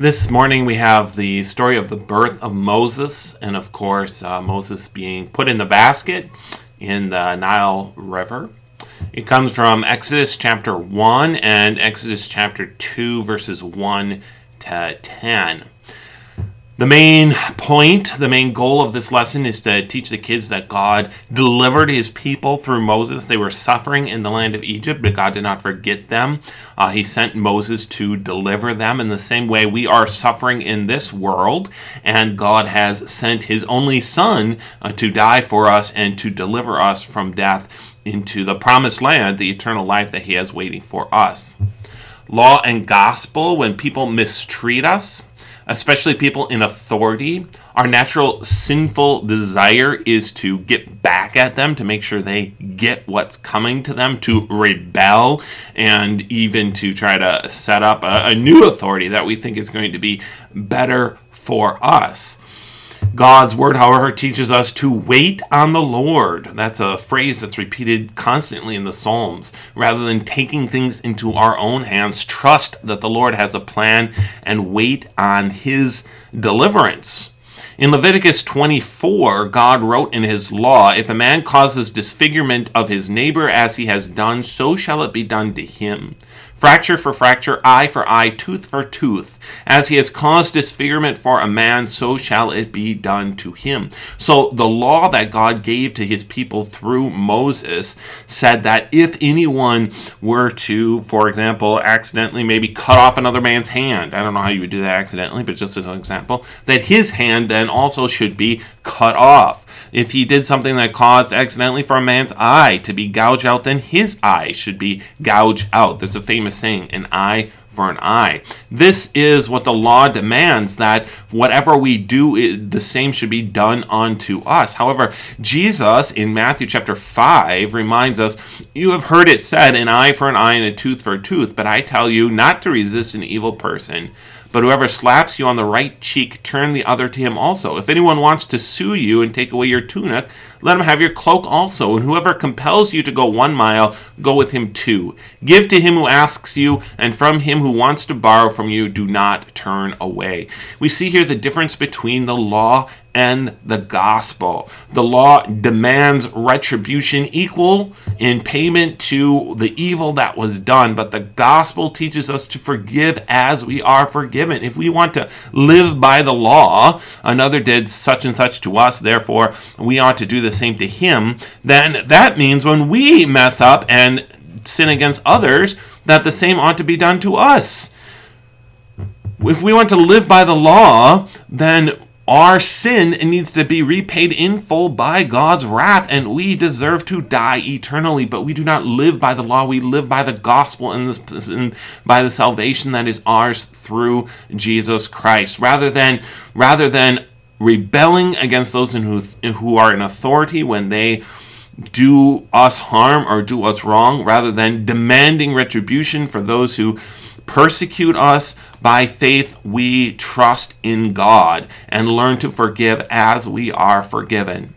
This morning we have the story of the birth of Moses, and of course, uh, Moses being put in the basket in the Nile River. It comes from Exodus chapter 1 and Exodus chapter 2, verses 1 to 10. The main point, the main goal of this lesson is to teach the kids that God delivered his people through Moses. They were suffering in the land of Egypt, but God did not forget them. Uh, he sent Moses to deliver them. In the same way, we are suffering in this world, and God has sent his only Son uh, to die for us and to deliver us from death into the promised land, the eternal life that he has waiting for us. Law and gospel, when people mistreat us, especially people in authority, our natural sinful desire is to get back at them, to make sure they get what's coming to them, to rebel, and even to try to set up a, a new authority that we think is going to be better for us. God's word, however, teaches us to wait on the Lord. That's a phrase that's repeated constantly in the Psalms. Rather than taking things into our own hands, trust that the Lord has a plan and wait on his deliverance. In Leviticus 24, God wrote in his law, If a man causes disfigurement of his neighbor as he has done, so shall it be done to him fracture for fracture, eye for eye, tooth for tooth. As he has caused disfigurement for a man, so shall it be done to him. So the law that God gave to his people through Moses said that if anyone were to, for example, accidentally maybe cut off another man's hand, I don't know how you would do that accidentally, but just as an example, that his hand then also should be cut off. If he did something that caused accidentally for a man's eye to be gouged out, then his eye should be gouged out. There's a famous saying, an eye for an eye. This is what the law demands that whatever we do, the same should be done unto us. However, Jesus in Matthew chapter 5 reminds us, You have heard it said, an eye for an eye and a tooth for a tooth, but I tell you not to resist an evil person. But whoever slaps you on the right cheek, turn the other to him also. If anyone wants to sue you and take away your tunic, let him have your cloak also. And whoever compels you to go one mile, go with him two. Give to him who asks you, and from him who wants to borrow from you, do not turn away. We see here the difference between the law and the gospel. The law demands retribution equal in payment to the evil that was done, but the gospel teaches us to forgive as we are forgiven. If we want to live by the law, another did such and such to us, therefore we ought to do the same to him, then that means when we mess up and sin against others, that the same ought to be done to us. If we want to live by the law, then our sin needs to be repaid in full by God's wrath, and we deserve to die eternally. But we do not live by the law; we live by the gospel and, this, and by the salvation that is ours through Jesus Christ. Rather than rather than rebelling against those who who are in authority when they do us harm or do us wrong, rather than demanding retribution for those who persecute us, by faith we trust in God and learn to forgive as we are forgiven.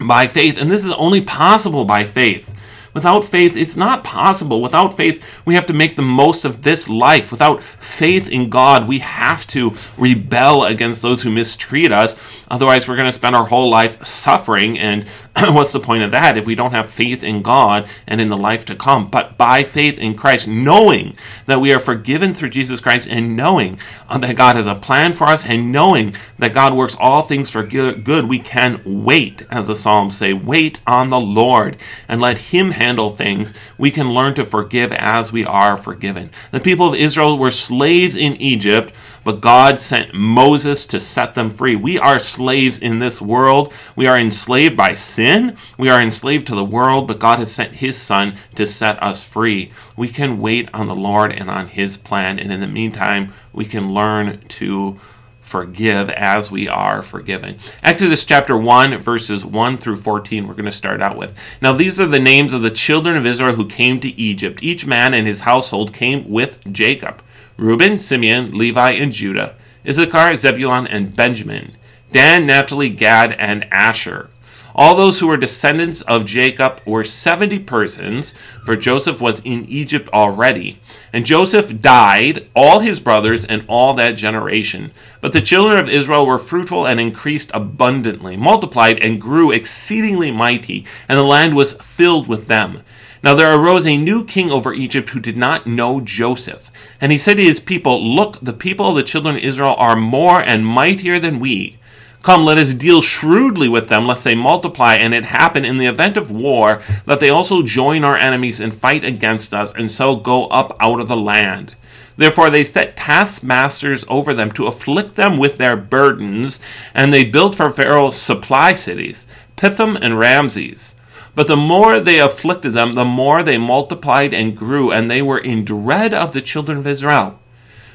By faith, and this is only possible by faith. Without faith, it's not possible. Without faith, we have to make the most of this life. Without faith in God, we have to rebel against those who mistreat us. Otherwise, we're going to spend our whole life suffering and what's the point of that if we don't have faith in God and in the life to come? But by faith in Christ, knowing that we are forgiven through Jesus Christ and knowing uh, that God has a plan for us and knowing that God works all things for good, we can wait, as the Psalms say, wait on the Lord and let Him handle things. We can learn to forgive as we are forgiven. The people of Israel were slaves in Egypt but God sent Moses to set them free. We are slaves in this world. We are enslaved by sin. We are enslaved to the world, but God has sent His Son to set us free. We can wait on the Lord and on His plan, and in the meantime, we can learn to forgive as we are forgiven. Exodus chapter 1, verses 1 through 14, we're going to start out with. Now, these are the names of the children of Israel who came to Egypt. Each man and his household came with Jacob. Reuben, Simeon, Levi, and Judah, Issachar, Zebulun, and Benjamin, Dan, Naphtali, Gad, and Asher. All those who were descendants of Jacob were 70 persons, for Joseph was in Egypt already. And Joseph died, all his brothers, and all that generation. But the children of Israel were fruitful and increased abundantly, multiplied and grew exceedingly mighty, and the land was filled with them. Now there arose a new king over Egypt who did not know Joseph. And he said to his people, Look, the people of the children of Israel are more and mightier than we. Come, let us deal shrewdly with them, lest they multiply, and it happen in the event of war that they also join our enemies and fight against us, and so go up out of the land. Therefore they set taskmasters over them to afflict them with their burdens, and they built for Pharaoh supply cities, Pithom and Ramses. But the more they afflicted them, the more they multiplied and grew, and they were in dread of the children of Israel.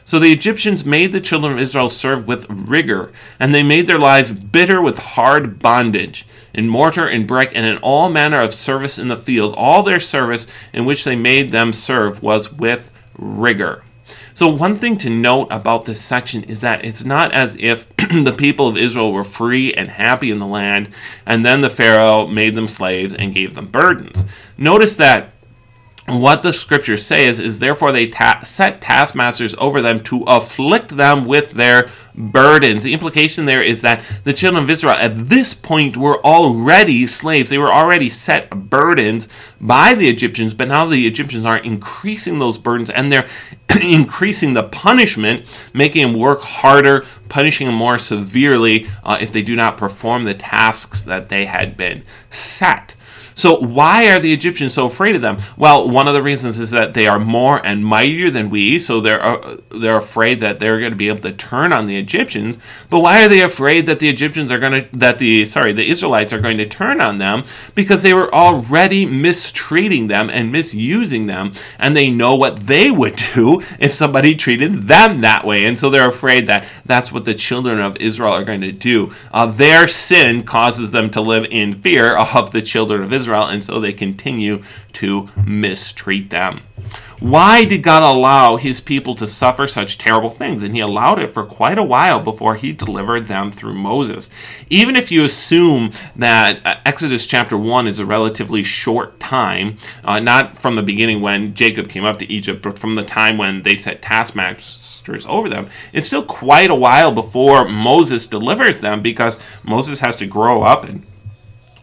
So the Egyptians made the children of Israel serve with rigor, and they made their lives bitter with hard bondage, in mortar and brick, and in all manner of service in the field. All their service in which they made them serve was with rigor. So, one thing to note about this section is that it's not as if the people of Israel were free and happy in the land, and then the Pharaoh made them slaves and gave them burdens. Notice that what the scriptures says is, is therefore they ta- set taskmasters over them to afflict them with their burdens. The implication there is that the children of Israel at this point were already slaves. They were already set burdens by the Egyptians, but now the Egyptians are increasing those burdens and they're increasing the punishment, making them work harder, punishing them more severely uh, if they do not perform the tasks that they had been set. So, why are the Egyptians so afraid of them? Well, one of the reasons is that they are more and mightier than we, so they're uh, they're afraid that they're going to be able to turn on the Egyptians. But why are they afraid that the Egyptians are going to that the sorry the Israelites are going to turn on them? Because they were already mistreating them and misusing them, and they know what they would do if somebody treated them that way, and so they're afraid that that's what the children of Israel are going to do. Uh, their sin causes them to live in fear of the children of Israel. Israel, and so they continue to mistreat them. Why did God allow his people to suffer such terrible things? And he allowed it for quite a while before he delivered them through Moses. Even if you assume that uh, Exodus chapter 1 is a relatively short time, uh, not from the beginning when Jacob came up to Egypt, but from the time when they set taskmasters over them, it's still quite a while before Moses delivers them because Moses has to grow up and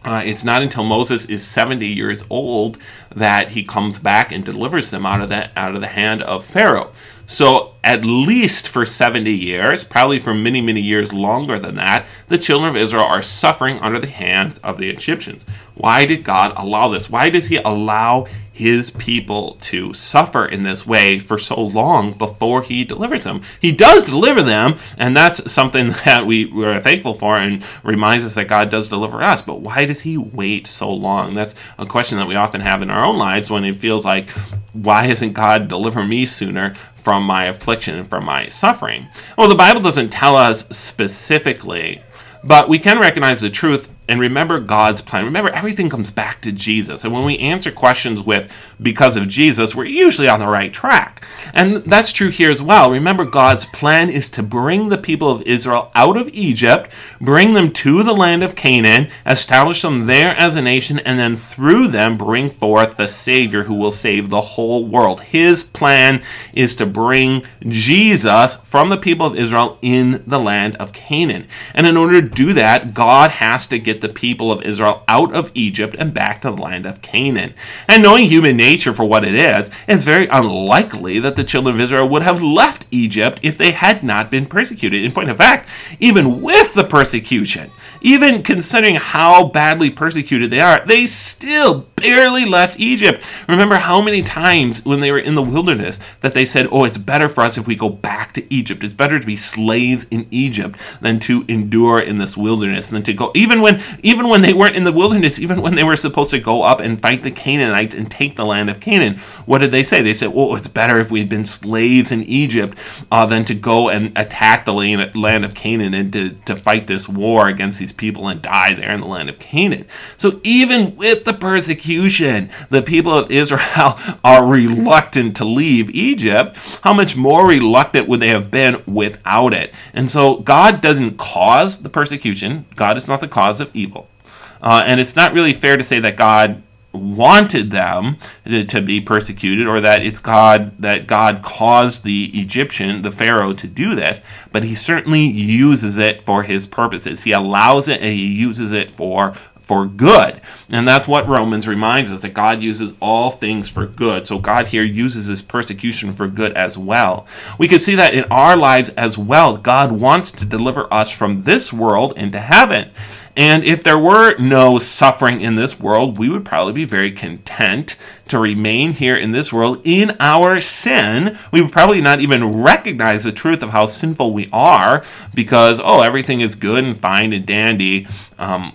uh, it's not until Moses is 70 years old that he comes back and delivers them out of the, out of the hand of Pharaoh. So, at least for 70 years, probably for many, many years longer than that, the children of Israel are suffering under the hands of the Egyptians. Why did God allow this? Why does He allow his people to suffer in this way for so long before he delivers them. He does deliver them, and that's something that we, we're thankful for and reminds us that God does deliver us. But why does he wait so long? That's a question that we often have in our own lives when it feels like, why isn't God deliver me sooner from my affliction and from my suffering? Well, the Bible doesn't tell us specifically, but we can recognize the truth and remember God's plan. Remember, everything comes back to Jesus. And when we answer questions with, because of Jesus, we're usually on the right track. And that's true here as well. Remember, God's plan is to bring the people of Israel out of Egypt, bring them to the land of Canaan, establish them there as a nation, and then through them bring forth the Savior who will save the whole world. His plan is to bring Jesus from the people of Israel in the land of Canaan. And in order to do that, God has to get the people of Israel out of Egypt and back to the land of Canaan. And knowing human nature for what it is, it's very unlikely that the children of Israel would have left Egypt if they had not been persecuted. In point of fact, even with the persecution, even considering how badly persecuted they are, they still barely left Egypt. Remember how many times when they were in the wilderness that they said, Oh, it's better for us if we go back to Egypt. It's better to be slaves in Egypt than to endure in this wilderness, than to go even when even when they weren't in the wilderness, even when they were supposed to go up and fight the Canaanites and take the land of Canaan. What did they say? They said, Well, it's better if we'd been slaves in Egypt uh, than to go and attack the land of Canaan and to, to fight this war against these people and die there in the land of Canaan. So even with the persecution, the people of Israel are reluctant to leave Egypt. How much more reluctant would they have been without it? And so God doesn't cause the persecution. God is not the cause of evil. Uh, and it's not really fair to say that God wanted them to be persecuted or that it's God that God caused the Egyptian, the Pharaoh to do this, but he certainly uses it for his purposes. He allows it and he uses it for for good. And that's what Romans reminds us that God uses all things for good. So God here uses this persecution for good as well. We can see that in our lives as well. God wants to deliver us from this world into heaven. And if there were no suffering in this world, we would probably be very content to remain here in this world in our sin. We would probably not even recognize the truth of how sinful we are because, oh, everything is good and fine and dandy. Um,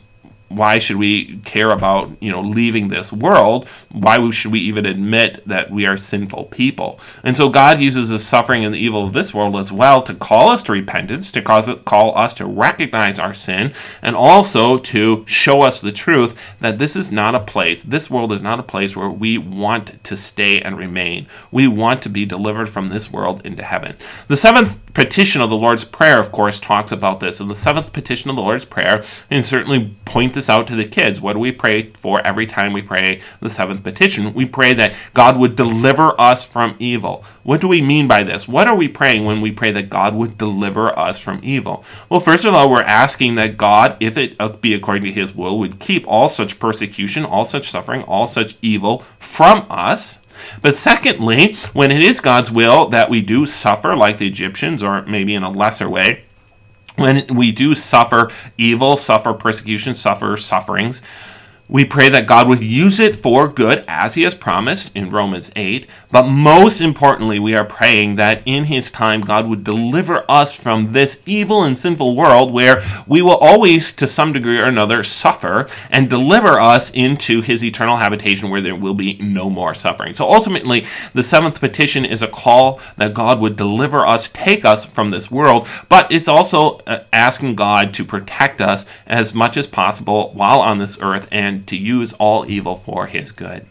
why should we care about you know leaving this world? Why should we even admit that we are sinful people? And so god uses the suffering and the evil of this world as well to call us to repentance to cause it, call us to recognize our sin and also to show us the truth that this is not a place this world is not a place where we want to stay and remain. We want to be delivered from this world into heaven. The seventh petition of the lord's prayer of course talks about this. And the seventh petition of the lord's prayer and certainly point this out to the kids. What do we pray for every time we pray the seventh petition? We pray that God would deliver us from evil. What do we mean by this? What are we praying when we pray that God would deliver us from evil? Well, first of all, we're asking that God, if it be according to his will, would keep all such persecution, all such suffering, all such evil from us. But secondly, when it is God's will that we do suffer like the Egyptians, or maybe in a lesser way, when we do suffer evil, suffer persecution, suffer sufferings, we pray that God would use it for good as He has promised in Romans 8. But most importantly, we are praying that in His time, God would deliver us from this evil and sinful world where we will always, to some degree or another, suffer and deliver us into His eternal habitation where there will be no more suffering. So ultimately, the seventh petition is a call that God would deliver us, take us from this world, but it's also uh, asking God to protect us as much as possible while on this earth and and to use all evil for his good.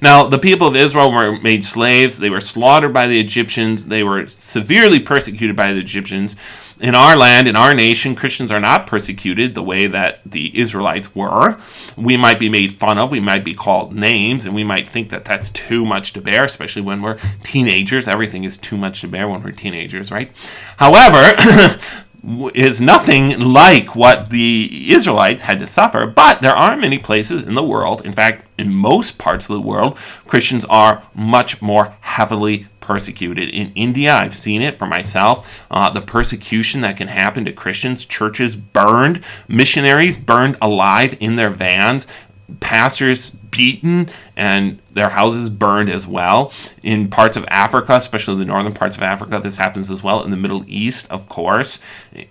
Now, the people of Israel were made slaves. They were slaughtered by the Egyptians. They were severely persecuted by the Egyptians. In our land, in our nation, Christians are not persecuted the way that the Israelites were. We might be made fun of, we might be called names, and we might think that that's too much to bear, especially when we're teenagers. Everything is too much to bear when we're teenagers, right? However, is nothing like what the Israelites had to suffer, but there are many places in the world, in fact, in most parts of the world, Christians are much more heavily persecuted. In India, I've seen it for myself. Uh, the persecution that can happen to Christians, churches burned, missionaries burned alive in their vans, pastors beaten and their houses burned as well. In parts of Africa, especially the northern parts of Africa, this happens as well. In the Middle East, of course,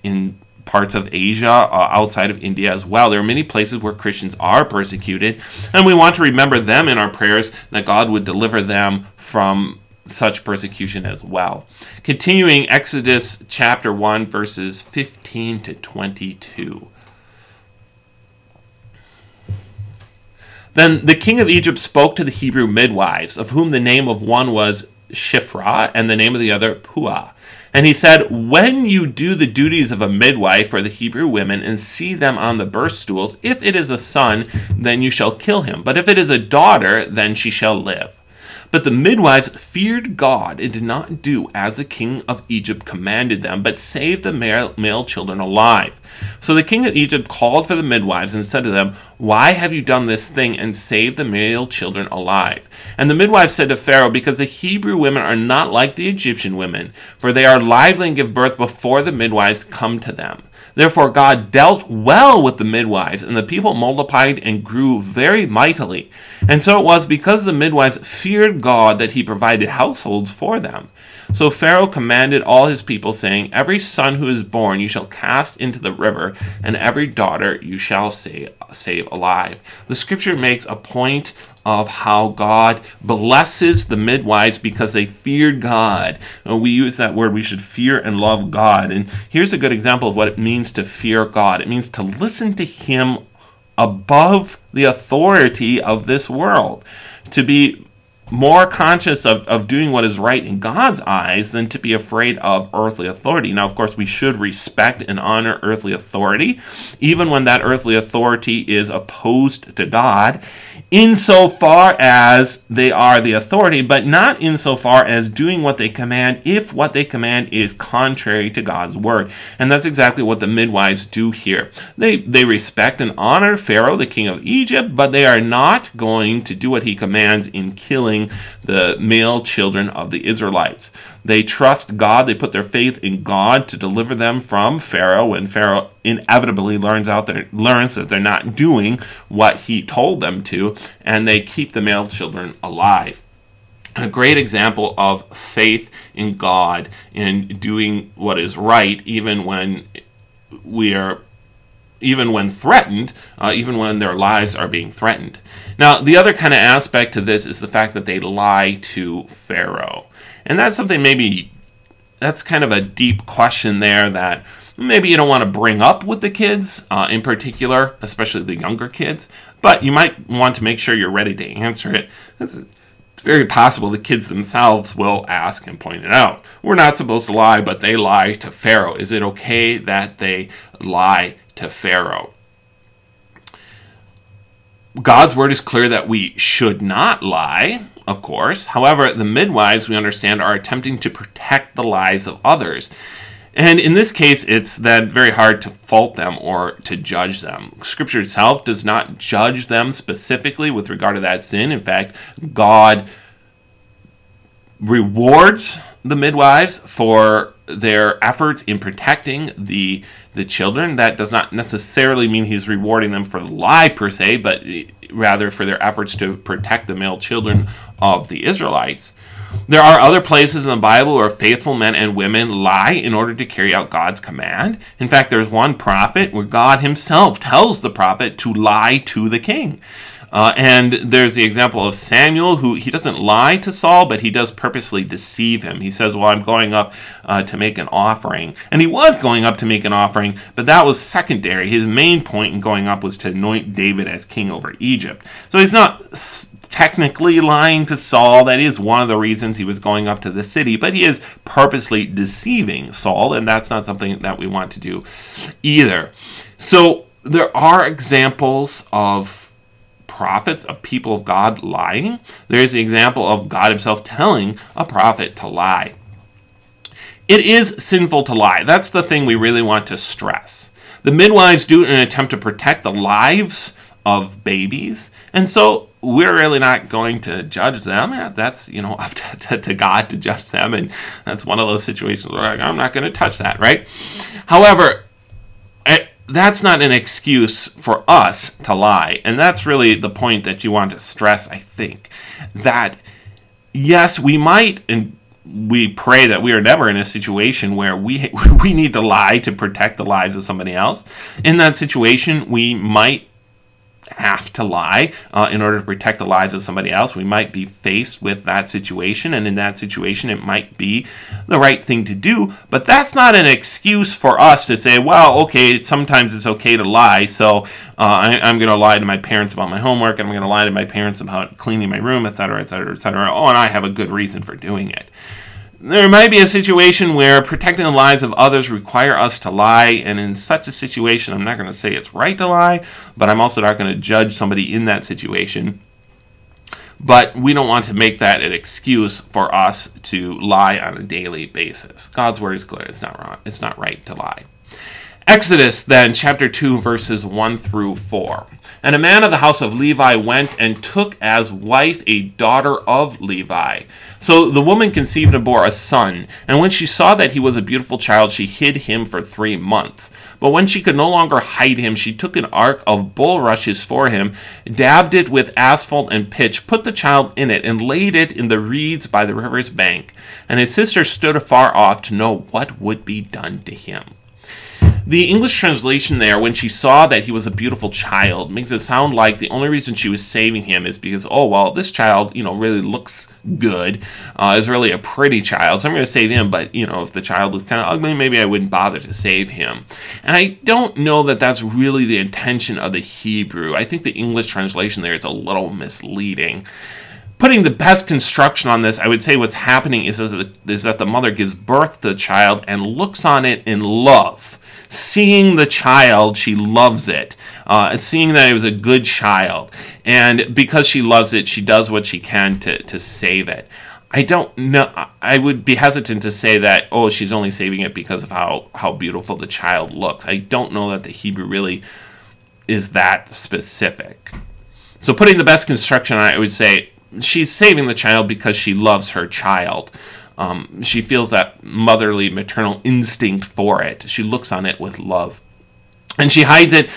in parts of Asia, uh, outside of India as well. There are many places where Christians are persecuted, and we want to remember them in our prayers that God would deliver them from such persecution as well. Continuing Exodus chapter 1, verses 15 to 22. Then the king of Egypt spoke to the Hebrew midwives, of whom the name of one was Shiphrah and the name of the other Puah. And he said, When you do the duties of a midwife for the Hebrew women and see them on the birth stools, if it is a son, then you shall kill him. But if it is a daughter, then she shall live. But the midwives feared God and did not do as the king of Egypt commanded them, but saved the male, children alive. So the king of Egypt called for the midwives and said to them, Why have you done this thing and saved the male children alive? And the midwives said to Pharaoh, Because the Hebrew women are not like the Egyptian women, for they are lively and give birth before the midwives come to them. Therefore, God dealt well with the midwives, and the people multiplied and grew very mightily. And so it was because the midwives feared God that he provided households for them. So Pharaoh commanded all his people, saying, Every son who is born you shall cast into the river, and every daughter you shall save, alive. The scripture makes a point of how God blesses the midwives because they feared God. Uh, we use that word, we should fear and love God. And here's a good example of what it means to fear God it means to listen to Him above the authority of this world, to be more conscious of, of doing what is right in God's eyes than to be afraid of earthly authority. Now, of course, we should respect and honor earthly authority, even when that earthly authority is opposed to God, insofar as they are the authority, but not insofar as doing what they command if what they command is contrary to God's word. And that's exactly what the midwives do here. They, they respect and honor Pharaoh, the king of Egypt, but they are not going to do what he commands in killing the male children of the Israelites. They trust God, they put their faith in God to deliver them from Pharaoh when Pharaoh inevitably learns out there learns that they're not doing what he told them to, and they keep the male children alive a great example of faith in God in doing what is right, even when we are, even when threatened, uh, even when their lives are being threatened. Now, the other kind of aspect to this is the fact that they lie to Pharaoh. And that's something maybe that's kind of a deep question there that maybe you don't want to bring up with the kids uh, in particular, especially the younger kids, but you might want to make sure you're ready to answer it. It's, it's very possible the kids themselves will ask and point it out. We're not supposed to lie, but they lie to Pharaoh. Is it okay that they lie to Pharaoh? God's word is clear that we should not lie of course. However, the midwives, we understand, are attempting to protect the lives of others. And in this case, it's then very hard to fault them or to judge them. Scripture itself does not judge them specifically with regard to that sin. In fact, God rewards the midwives for their efforts in protecting the the children. That does not necessarily mean he's rewarding them for the lie per se, but rather for their efforts to protect the male children of the Israelites. There are other places in the Bible where faithful men and women lie in order to carry out God's command. In fact, there's one prophet where God himself tells the prophet to lie to the king. Uh, and there's the example of Samuel, who he doesn't lie to Saul, but he does purposely deceive him. He says, Well, I'm going up uh, to make an offering. And he was going up to make an offering, but that was secondary. His main point in going up was to anoint David as king over Egypt. So he's not technically lying to Saul. That is one of the reasons he was going up to the city, but he is purposely deceiving Saul, and that's not something that we want to do either. So there are examples of prophets, of people of God lying. There's the example of God Himself telling a prophet to lie. It is sinful to lie. That's the thing we really want to stress. The midwives do it in an attempt to protect the lives of babies, and so we're really not going to judge them. That's you know up to, to, God to judge them, and that's one of those situations where I'm not going to touch that, right? However, eh, that's not an excuse for us to lie. And that's really the point that you want to stress, I think. That, yes, we might, and we pray that we are never in a situation where we, we need to lie to protect the lives of somebody else. In that situation, we might have to lie uh, in order to protect the lives of somebody else. We might be faced with that situation, and in that situation, it might be the right thing to do. But that's not an excuse for us to say, well, okay, sometimes it's okay to lie, so uh, I, am going to lie to my parents about my homework, and I'm going to lie to my parents about cleaning my room, etc., etc., etc. Oh, and I have a good reason for doing it there might be a situation where protecting the lives of others require us to lie and in such a situation i'm not going to say it's right to lie but i'm also not going to judge somebody in that situation. But we don't want to make that an excuse for us to lie on a daily basis. God's word is clear it's not wrong it's not right to lie. Exodus, then, chapter 2, verses 1 through 4. And a man of the house of Levi went and took as wife a daughter of Levi. So the woman conceived and bore a son. And when she saw that he was a beautiful child, she hid him for three months. But when she could no longer hide him, she took an ark of bulrushes for him, dabbed it with asphalt and pitch, put the child in it, and laid it in the reeds by the river's bank. And his sister stood afar off to know what would be done to him. The English translation there, when she saw that he was a beautiful child, makes it sound like the only reason she was saving him is because, oh, well, this child, you know, really looks good, uh, is really a pretty child, so I'm going to save him. But, you know, if the child was kind of ugly, maybe I wouldn't bother to save him. And I don't know that that's really the intention of the Hebrew. I think the English translation there is a little misleading. putting the best construction on this, I would say what's happening is that the, is that the mother gives birth to the child and looks on it in love. Seeing the child, she loves it. Uh, seeing that it was a good child. And because she loves it, she does what she can to, to save it. I don't know. I would be hesitant to say that, oh, she's only saving it because of how, how beautiful the child looks. I don't know that the Hebrew really is that specific. So, putting the best construction on it, I would say she's saving the child because she loves her child. Um, she feels that motherly, maternal instinct for it. She looks on it with love. And she hides it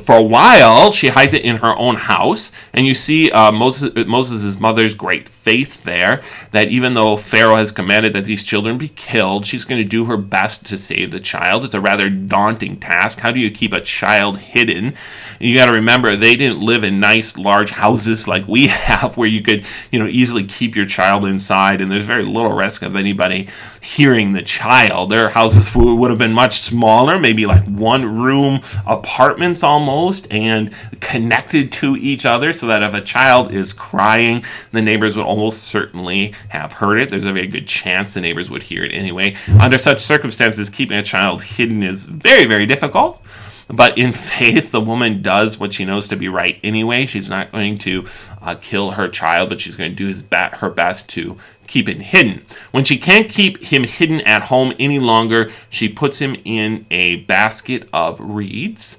for a while, she hides it in her own house, and you see uh, Moses Moses' mother's great faith there. That even though Pharaoh has commanded that these children be killed, she's going to do her best to save the child. It's a rather daunting task. How do you keep a child hidden? You got to remember they didn't live in nice large houses like we have, where you could you know easily keep your child inside, and there's very little risk of anybody hearing the child. Their houses would have been much smaller, maybe like one room apartments almost almost and connected to each other so that if a child is crying, the neighbors would almost certainly have heard it. There's a very good chance the neighbors would hear it anyway. Under such circumstances, keeping a child hidden is very, very difficult. But in faith, the woman does what she knows to be right anyway. She's not going to uh, kill her child, but she's going to do his ba- her best to keep it hidden. When she can't keep him hidden at home any longer, she puts him in a basket of reeds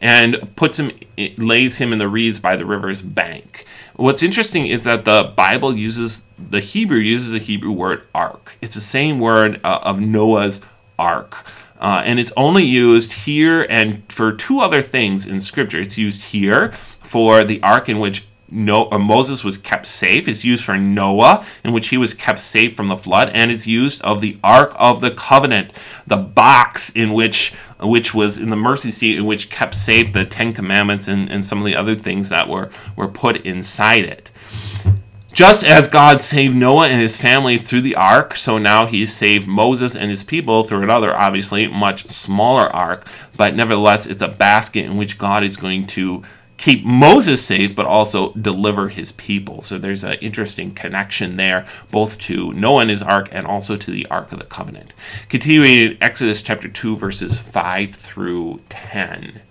and puts him lays him in the reeds by the river's bank. What's interesting is that the Bible uses the Hebrew uses the Hebrew word ark. It's the same word uh, of Noah's ark. Uh, and it's only used here and for two other things in Scripture. It's used here for the ark in which no, uh, Moses was kept safe. It's used for Noah, in which he was kept safe from the flood, and it's used of the Ark of the Covenant, the box in which which was in the mercy seat, in which kept safe the Ten Commandments and, and some of the other things that were were put inside it. Just as God saved Noah and his family through the ark, so now he's saved Moses and his people through another, obviously, much smaller ark. But nevertheless, it's a basket in which God is going to keep Moses safe, but also deliver his people. So there's an interesting connection there, both to Noah and his ark and also to the Ark of the Covenant. Continuing in Exodus chapter 2, verses 5 through 10.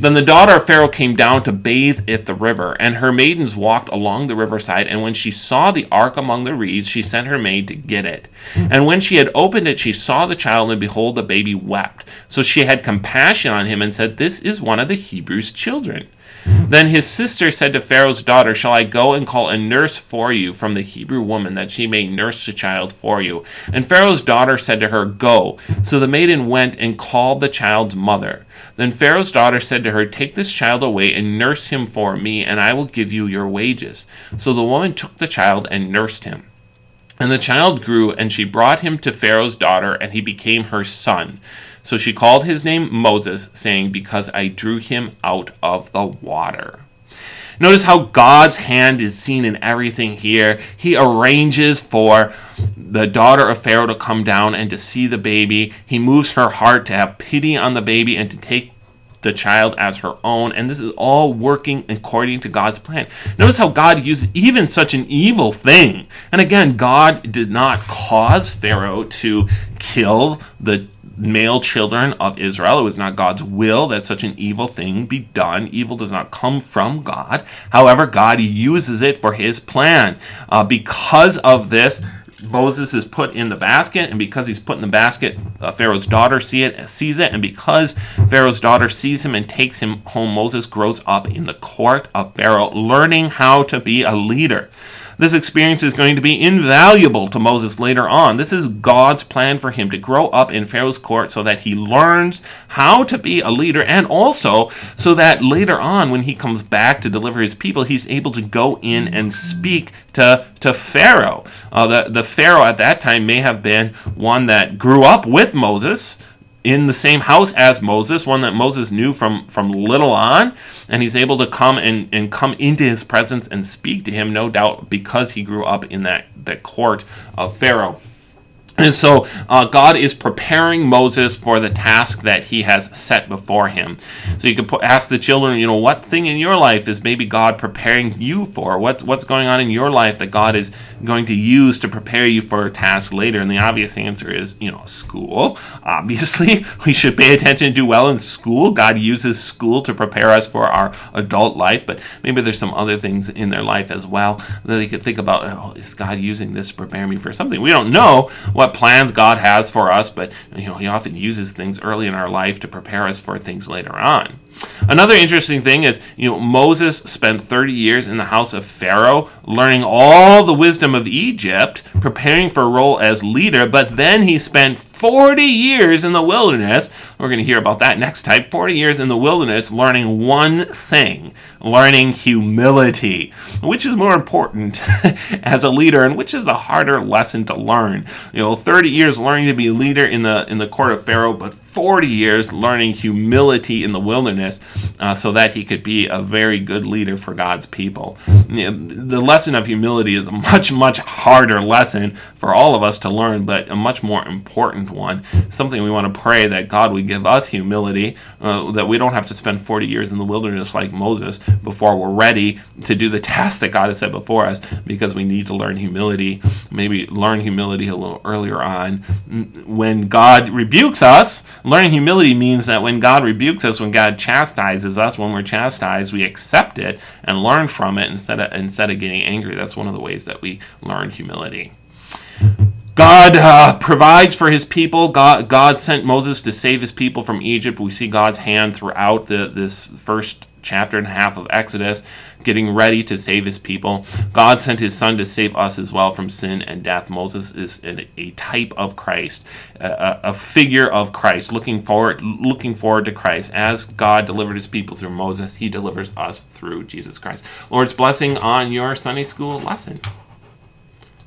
Then the daughter of Pharaoh came down to bathe at the river, and her maidens walked along the riverside. And when she saw the ark among the reeds, she sent her maid to get it. And when she had opened it, she saw the child, and behold, the baby wept. So she had compassion on him and said, This is one of the Hebrews' children. Then his sister said to Pharaoh's daughter, Shall I go and call a nurse for you from the Hebrew woman, that she may nurse the child for you? And Pharaoh's daughter said to her, Go. So the maiden went and called the child's mother. Then Pharaoh's daughter said to her, Take this child away and nurse him for me, and I will give you your wages. So the woman took the child and nursed him. And the child grew, and she brought him to Pharaoh's daughter, and he became her son. So she called his name Moses, saying, Because I drew him out of the water. Notice how God's hand is seen in everything here. He arranges for the daughter of Pharaoh to come down and to see the baby. He moves her heart to have pity on the baby and to take the child as her own. And this is all working according to God's plan. Notice how God used even such an evil thing. And again, God did not cause Pharaoh to kill the male children of Israel. It was not God's will that such an evil thing be done. Evil does not come from God. However, God uses it for his plan. Uh, because of this, Moses is put in the basket, and because he's put in the basket, uh, Pharaoh's daughter see it, sees it, and because Pharaoh's daughter sees him and takes him home, Moses grows up in the court of Pharaoh, learning how to be a leader. This experience is going to be invaluable to Moses later on. This is God's plan for him to grow up in Pharaoh's court so that he learns how to be a leader and also so that later on, when he comes back to deliver his people, he's able to go in and speak to, to Pharaoh. Uh, the, the Pharaoh at that time may have been one that grew up with Moses in the same house as Moses, one that Moses knew from, from little on, and he's able to come and, and come into his presence and speak to him, no doubt, because he grew up in that, that court of Pharaoh. And so uh, God is preparing Moses for the task that he has set before him. So you could ask the children, you know, what thing in your life is maybe God preparing you for? What, what's going on in your life that God is going to use to prepare you for a task later? And the obvious answer is, you know, school. Obviously, we should pay attention and do well in school. God uses school to prepare us for our adult life, but maybe there's some other things in their life as well that they could think about, oh, is God using this to prepare me for something? We don't know what plans God has for us, but you know, He often uses things early in our life to prepare us for things later on. Another interesting thing is, you know, Moses spent 30 years in the house of Pharaoh, learning all the wisdom of Egypt, preparing for a role as leader, but then he spent 40 years in the wilderness. We're going to hear about that next time. 40 years in the wilderness learning one thing, learning humility. Which is more important as a leader and which is a harder lesson to learn? You know, 30 years learning to be a leader in the in the court of Pharaoh, but 40 years learning humility in the wilderness uh, so that he could be a very good leader for God's people. The lesson of humility is a much, much harder lesson for all of us to learn, but a much more important one. Something we want to pray that God would give us humility, uh, that we don't have to spend 40 years in the wilderness like Moses before we're ready to do the task that God has set before us, because we need to learn humility. Maybe learn humility a little earlier on. When God rebukes us, learning humility means that when God rebukes us, when God chastises us, when we're chastised, we accept it and learn from it instead of instead of getting angry. That's one of the ways that we learn humility. God uh, provides for his people. God, God sent Moses to save his people from Egypt. We see God's hand throughout the, this first chapter and a half of Exodus, getting ready to save his people. God sent his son to save us as well from sin and death. Moses is a type of Christ, a, a figure of Christ, looking forward, looking forward to Christ. As God delivered his people through Moses, he delivers us through Jesus Christ. Lord's blessing on your Sunday school lesson.